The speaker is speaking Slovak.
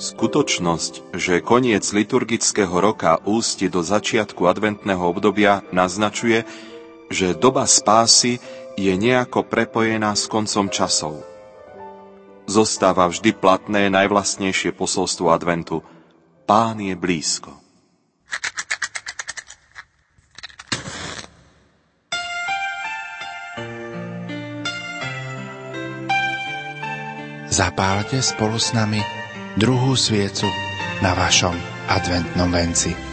Skutočnosť, že koniec liturgického roka ústi do začiatku adventného obdobia naznačuje, že doba spásy je nejako prepojená s koncom časov. Zostáva vždy platné najvlastnejšie posolstvo adventu. Pán je blízko. Zapálte spolu s nami druhú sviecu na vašom adventnom venci.